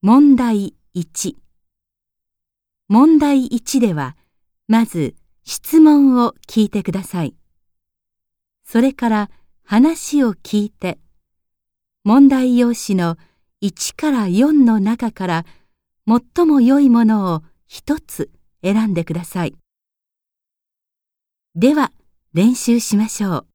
問題1問題1では、まず質問を聞いてください。それから話を聞いて、問題用紙の1から4の中から最も良いものを1つ選んでください。では練習しましょう。